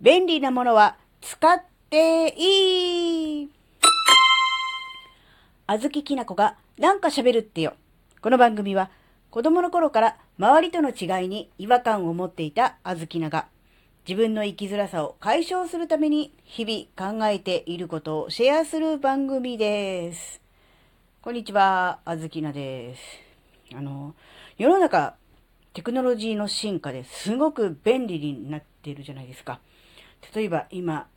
便利なものは使っていいあずききなこがなんか喋るってよ。この番組は子供の頃から周りとの違いに違和感を持っていたあずきなが自分の生きづらさを解消するために日々考えていることをシェアする番組です。こんにちは、あずきなです。あの、世の中テクノロジーの進化ですごく便利になっているじゃないですか。例えば今、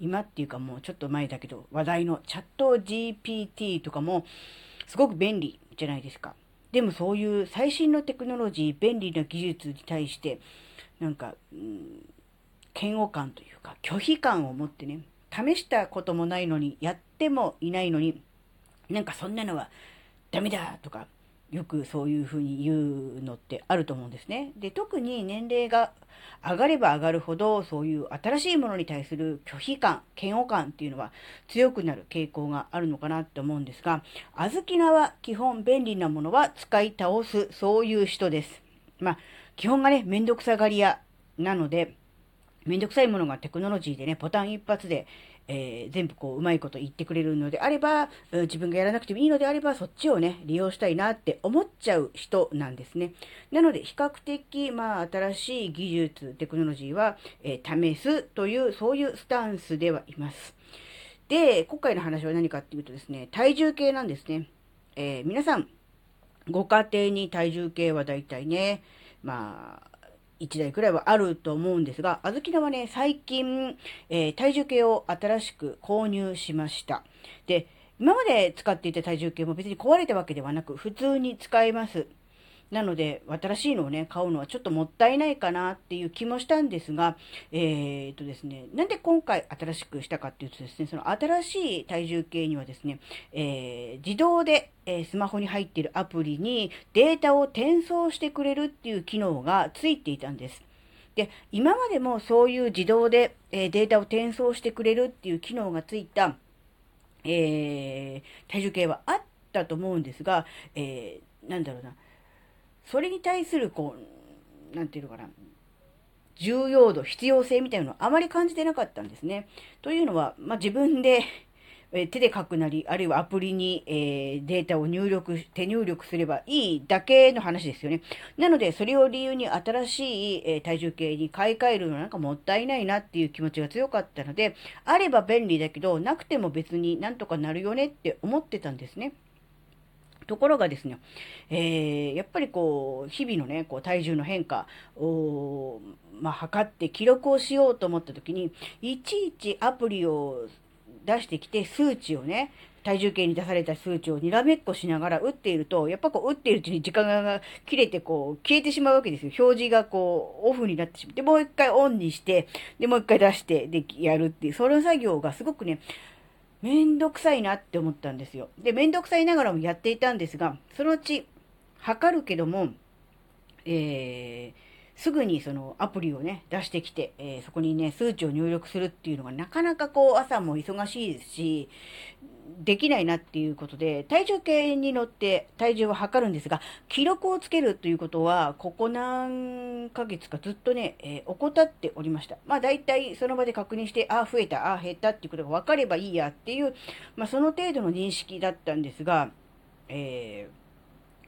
今っていうかもうちょっと前だけど話題のチャット GPT とかもすごく便利じゃないですか。でもそういう最新のテクノロジー、便利な技術に対して、なんか、うん、嫌悪感というか拒否感を持ってね、試したこともないのに、やってもいないのに、なんかそんなのはダメだとか、よくそういうふうに言うのってあると思うんですね。で、特に年齢が上がれば上がるほど、そういう新しいものに対する拒否感、嫌悪感っていうのは強くなる傾向があるのかなって思うんですが、あずきなは基本便利なものは使い倒す、そういう人です。まあ、基本がね、めんどくさがり屋なので、めんどくさいものがテクノロジーでね、ボタン一発でえー、全部こう、うまいこと言ってくれるのであれば、自分がやらなくてもいいのであれば、そっちをね、利用したいなって思っちゃう人なんですね。なので、比較的、まあ、新しい技術、テクノロジーは、えー、試すという、そういうスタンスではいます。で、今回の話は何かっていうとですね、体重計なんですね。えー、皆さん、ご家庭に体重計はだいたいね、まあ、1台くらいはあると思うんですが、あずきなはね、最近、えー、体重計を新しく購入しました。で、今まで使っていた体重計も別に壊れたわけではなく、普通に使えます。なので、新しいのをね、買うのはちょっともったいないかなっていう気もしたんですが、えー、とですね、なんで今回新しくしたかっていうとですね、その新しい体重計にはですね、えー、自動で、えー、スマホに入っているアプリにデータを転送してくれるっていう機能がついていたんです。で、今までもそういう自動で、えデータを転送してくれるっていう機能がついた、え体重計はあったと思うんですが、えーなんだろうな、それに対する、こう、なんていうのかな、重要度、必要性みたいなのをあまり感じてなかったんですね。というのは、まあ、自分でえ手で書くなり、あるいはアプリに、えー、データを入力、手入力すればいいだけの話ですよね。なので、それを理由に新しい、えー、体重計に買い替えるのなんかもったいないなっていう気持ちが強かったので、あれば便利だけど、なくても別になんとかなるよねって思ってたんですね。ところがですね、えー、やっぱりこう、日々のね、こう体重の変化を、まあ、測って記録をしようと思った時に、いちいちアプリを出してきて、数値をね、体重計に出された数値をにらめっこしながら打っていると、やっぱこう打っているうちに時間が切れてこう消えてしまうわけですよ。表示がこうオフになってしまって、もう一回オンにして、で、もう一回出して、で、やるっていう、その作業がすごくね、めんどくさいなって思ったんですよ。で、めんどくさいながらもやっていたんですが、そのうち、測るけども、えー、すぐにそのアプリをね、出してきて、えー、そこにね、数値を入力するっていうのがなかなかこう朝も忙しいですし、できないなっていうことで、体重計に乗って体重を測るんですが、記録をつけるということは、ここ何ヶ月かずっとね、えー、怠っておりました。まあ大体その場で確認して、ああ、増えた、ああ、減ったっていうことが分かればいいやっていう、まあその程度の認識だったんですが、えー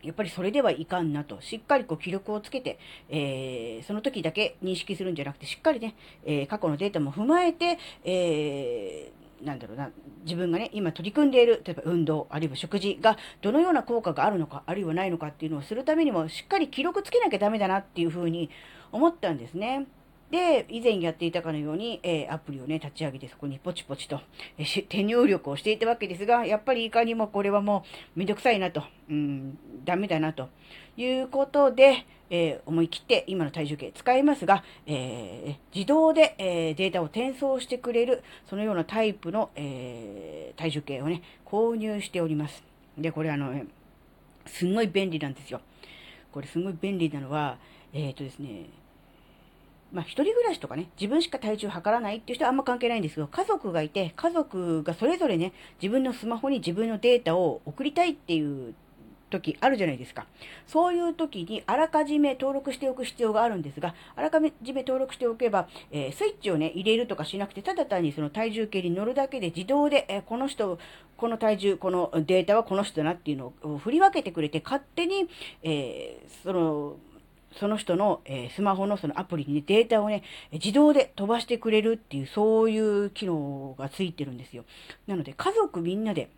やっぱりそれではいかんなと、しっかりこう記録をつけて、えー、その時だけ認識するんじゃなくて、しっかりね、えー、過去のデータも踏まえて、えーなんだろうな、自分がね、今取り組んでいる、例えば運動、あるいは食事がどのような効果があるのか、あるいはないのかっていうのをするためにも、しっかり記録つけなきゃダメだなっていうふうに思ったんですね。で、以前やっていたかのように、えー、アプリをね、立ち上げてそこにポチポチと、えー、手入力をしていたわけですが、やっぱりいかにもこれはもうめんどくさいなと、うん、ダメだなということで、えー、思い切って今の体重計使いますが、えー自動で、えデータを転送してくれる、そのようなタイプの、え体重計をね、購入しております。で、これあの、すんごい便利なんですよ。これすごい便利なのは、えっ、とですね、まあ、一人暮らしとかね、自分しか体重測らないっていう人はあんま関係ないんですけど、家族がいて、家族がそれぞれね、自分のスマホに自分のデータを送りたいっていう時あるじゃないですか。そういう時にあらかじめ登録しておく必要があるんですが、あらかじめ登録しておけば、えー、スイッチをね、入れるとかしなくて、ただ単にその体重計に乗るだけで自動で、えー、この人、この体重、このデータはこの人だなっていうのを振り分けてくれて、勝手に、えー、その、その人の、えー、スマホのそのアプリに、ね、データをね、自動で飛ばしてくれるっていう、そういう機能がついてるんですよ。なので、家族みんなで、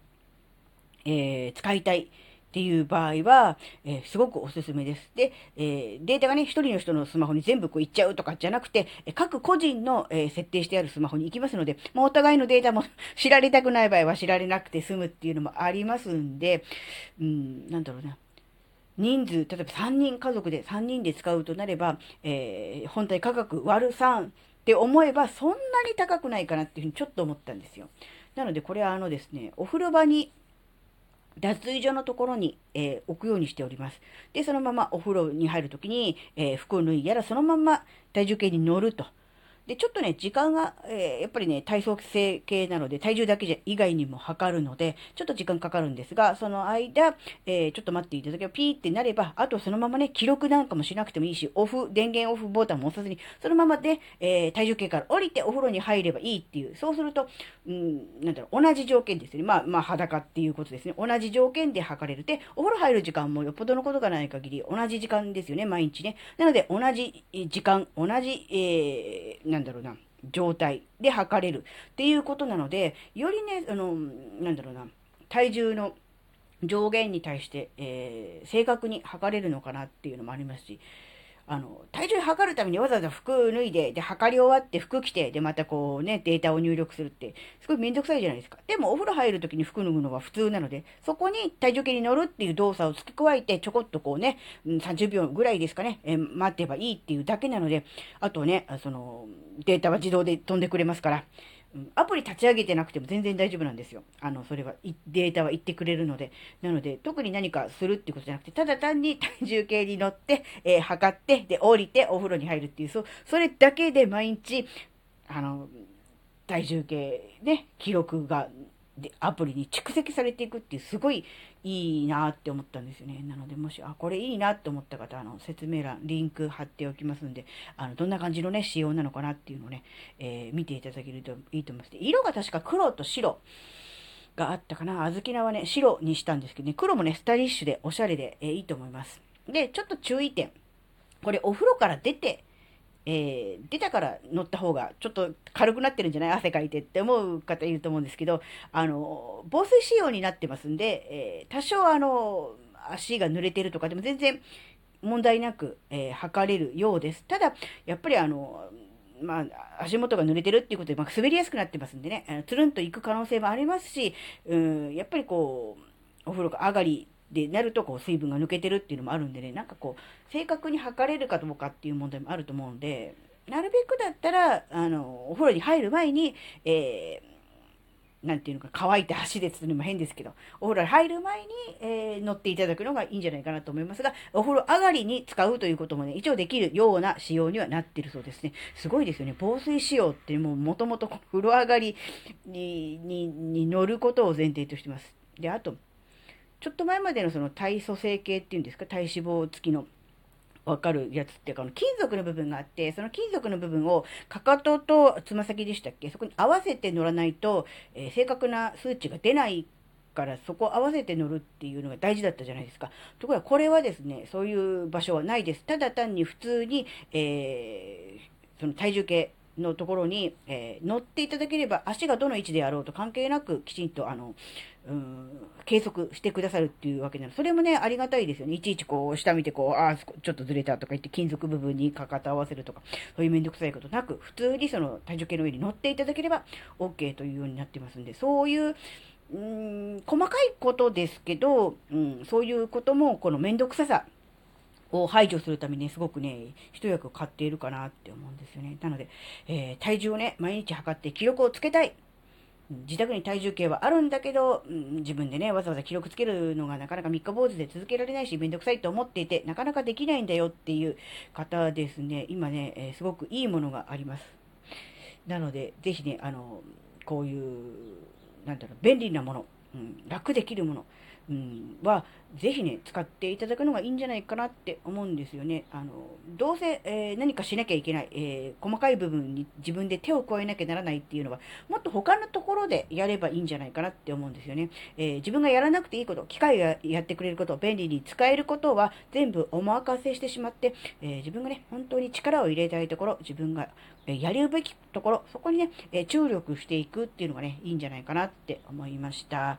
えー、使いたい。っていう場合は、えー、すごくおすすめです。で、えー、データがね、一人の人のスマホに全部こう行っちゃうとかじゃなくて、え各個人の、え、設定してあるスマホに行きますので、まあ、お互いのデータも 知られたくない場合は知られなくて済むっていうのもありますんで、うん、なんだろうな。人数、例えば3人家族で3人で使うとなれば、えー、本体価格割る3って思えばそんなに高くないかなっていうふうにちょっと思ったんですよ。なのでこれはあのですね、お風呂場に脱衣所のところに、えー、置くようにしております。で、そのままお風呂に入るときに、えー、服を脱いだらそのまま体重計に乗ると。で、ちょっとね、時間が、えー、やっぱりね、体操性系なので、体重だけじゃ以外にも測るので、ちょっと時間かかるんですが、その間、えー、ちょっと待っていただければ、ピーってなれば、あとそのままね、記録なんかもしなくてもいいし、オフ、電源オフボタンも押さずに、そのままで、えー、体重計から降りてお風呂に入ればいいっていう、そうすると、うん、なんだろう、同じ条件ですね。まあ、まあ、裸っていうことですね。同じ条件で測れる。で、お風呂入る時間もよっぽどのことがない限り、同じ時間ですよね、毎日ね。なので、同じ時間、同じ、えー、なんだろうな、状態で測れるっていうことなので、よりね、あの、なんだろうな、体重の上限に対して、えー、正確に測れるのかなっていうのもありますし、あの、体重測るためにわざわざ服脱いで、で、測り終わって服着て、で、またこうね、データを入力するって、すごいめんどくさいじゃないですか。でも、お風呂入るときに服脱ぐのは普通なので、そこに体重計に乗るっていう動作を付け加えて、ちょこっとこうね、30秒ぐらいですかね、え待ってばいいっていうだけなので、あとね、その、データは自動で飛んでくれますから、アプリ立ち上げてなくても全然大丈夫なんですよ。あの、それは、データは言ってくれるので。なので、特に何かするっていうことじゃなくて、ただ単に 体重計に乗って、えー、測って、で、降りてお風呂に入るっていう、そ、それだけで毎日、あの、体重計ね、記録がでアプリに蓄積されていくっていうすごいいいなって思ったんですよね。なのでもし、あ、これいいなって思った方、あの、説明欄、リンク貼っておきますんで、あの、どんな感じのね、仕様なのかなっていうのをね、えー、見ていただけるといいと思います。色が確か黒と白があったかな。あずきなはね、白にしたんですけどね、黒もね、スタイリッシュでおしゃれで、えー、いいと思います。で、ちょっと注意点。これお風呂から出てえー、出たから乗った方がちょっと軽くなってるんじゃない？汗かいてって思う方いると思うんですけど、あの、防水仕様になってますんで、えー、多少あの、足が濡れてるとかでも全然問題なく、えー、測れるようです。ただ、やっぱりあの、まあ、足元が濡れてるっていうことで、まあ、滑りやすくなってますんでね、つるんと行く可能性もありますし、うん、やっぱりこう、お風呂上がりでなるとこう水分が抜けてるっていうのもあるんでね、なんかこう、正確に測れるかどうかっていう問題もあると思うんで、なるべくだったら、あの、お風呂に入る前に、えー、なんていうのか、乾いた足でつるのも変ですけど、お風呂入る前に、えー、乗っていただくのがいいんじゃないかなと思いますが、お風呂上がりに使うということもね、一応できるような仕様にはなってるそうですね。すごいですよね。防水仕様ってもう元々風呂上がりににに乗ることを前提としてます。で、あと、ちょっと前までのその体組成系っていうんですか、体脂肪付きのわかるやつっていうか、金属の部分があって、その金属の部分をかかととつま先でしたっけ？そこに合わせて乗らないと、えー、正確な数値が出ないからそこ合わせて乗るっていうのが大事だったじゃないですか。ところがこれはですね、そういう場所はないです。ただ単に普通に、えー、その体重計のところに、えー、乗っていただければ足がどの位置であろうと関係なくきちんとあの、うん、計測してくださるっていうわけなの。それもね、ありがたいですよね。いちいちこう、下見てこう、ああ、ちょっとずれたとか言って金属部分にかかと合わせるとか、そういうめんどくさいことなく、普通にその体重計の上に乗っていただければ OK というようになってますんで、そういう、うん、細かいことですけど、うん、そういうことも、このめんどくささを排除するために、すごくね、一役買っているかなって思うんですよね。なので、えー、体重をね、毎日測って記録をつけたい。自宅に体重計はあるんだけど、うん、自分でね、わざわざ記録つけるのがなかなか三日坊主で続けられないし、めんどくさいと思っていて、なかなかできないんだよっていう方ですね、今ね、えー、すごくいいものがあります。なので、ぜひね、あの、こういう、なんだろう、便利なもの、うん、楽できるもの、うん、は、ぜひね、使っていただくのがいいんじゃないかなって思うんですよね。あの、どうせ、えー、何かしなきゃいけない、えー、細かい部分に自分で手を加えなきゃならないっていうのは、もっと他のところでやればいいんじゃないかなって思うんですよね。えー、自分がやらなくていいこと、機械がやってくれること、便利に使えることは全部お任せしてしまって、え自分がね、本当に力を入れたいところ、自分がえやるべきところ、そこにね、え注力していくっていうのがね、いいんじゃないかなって思いました。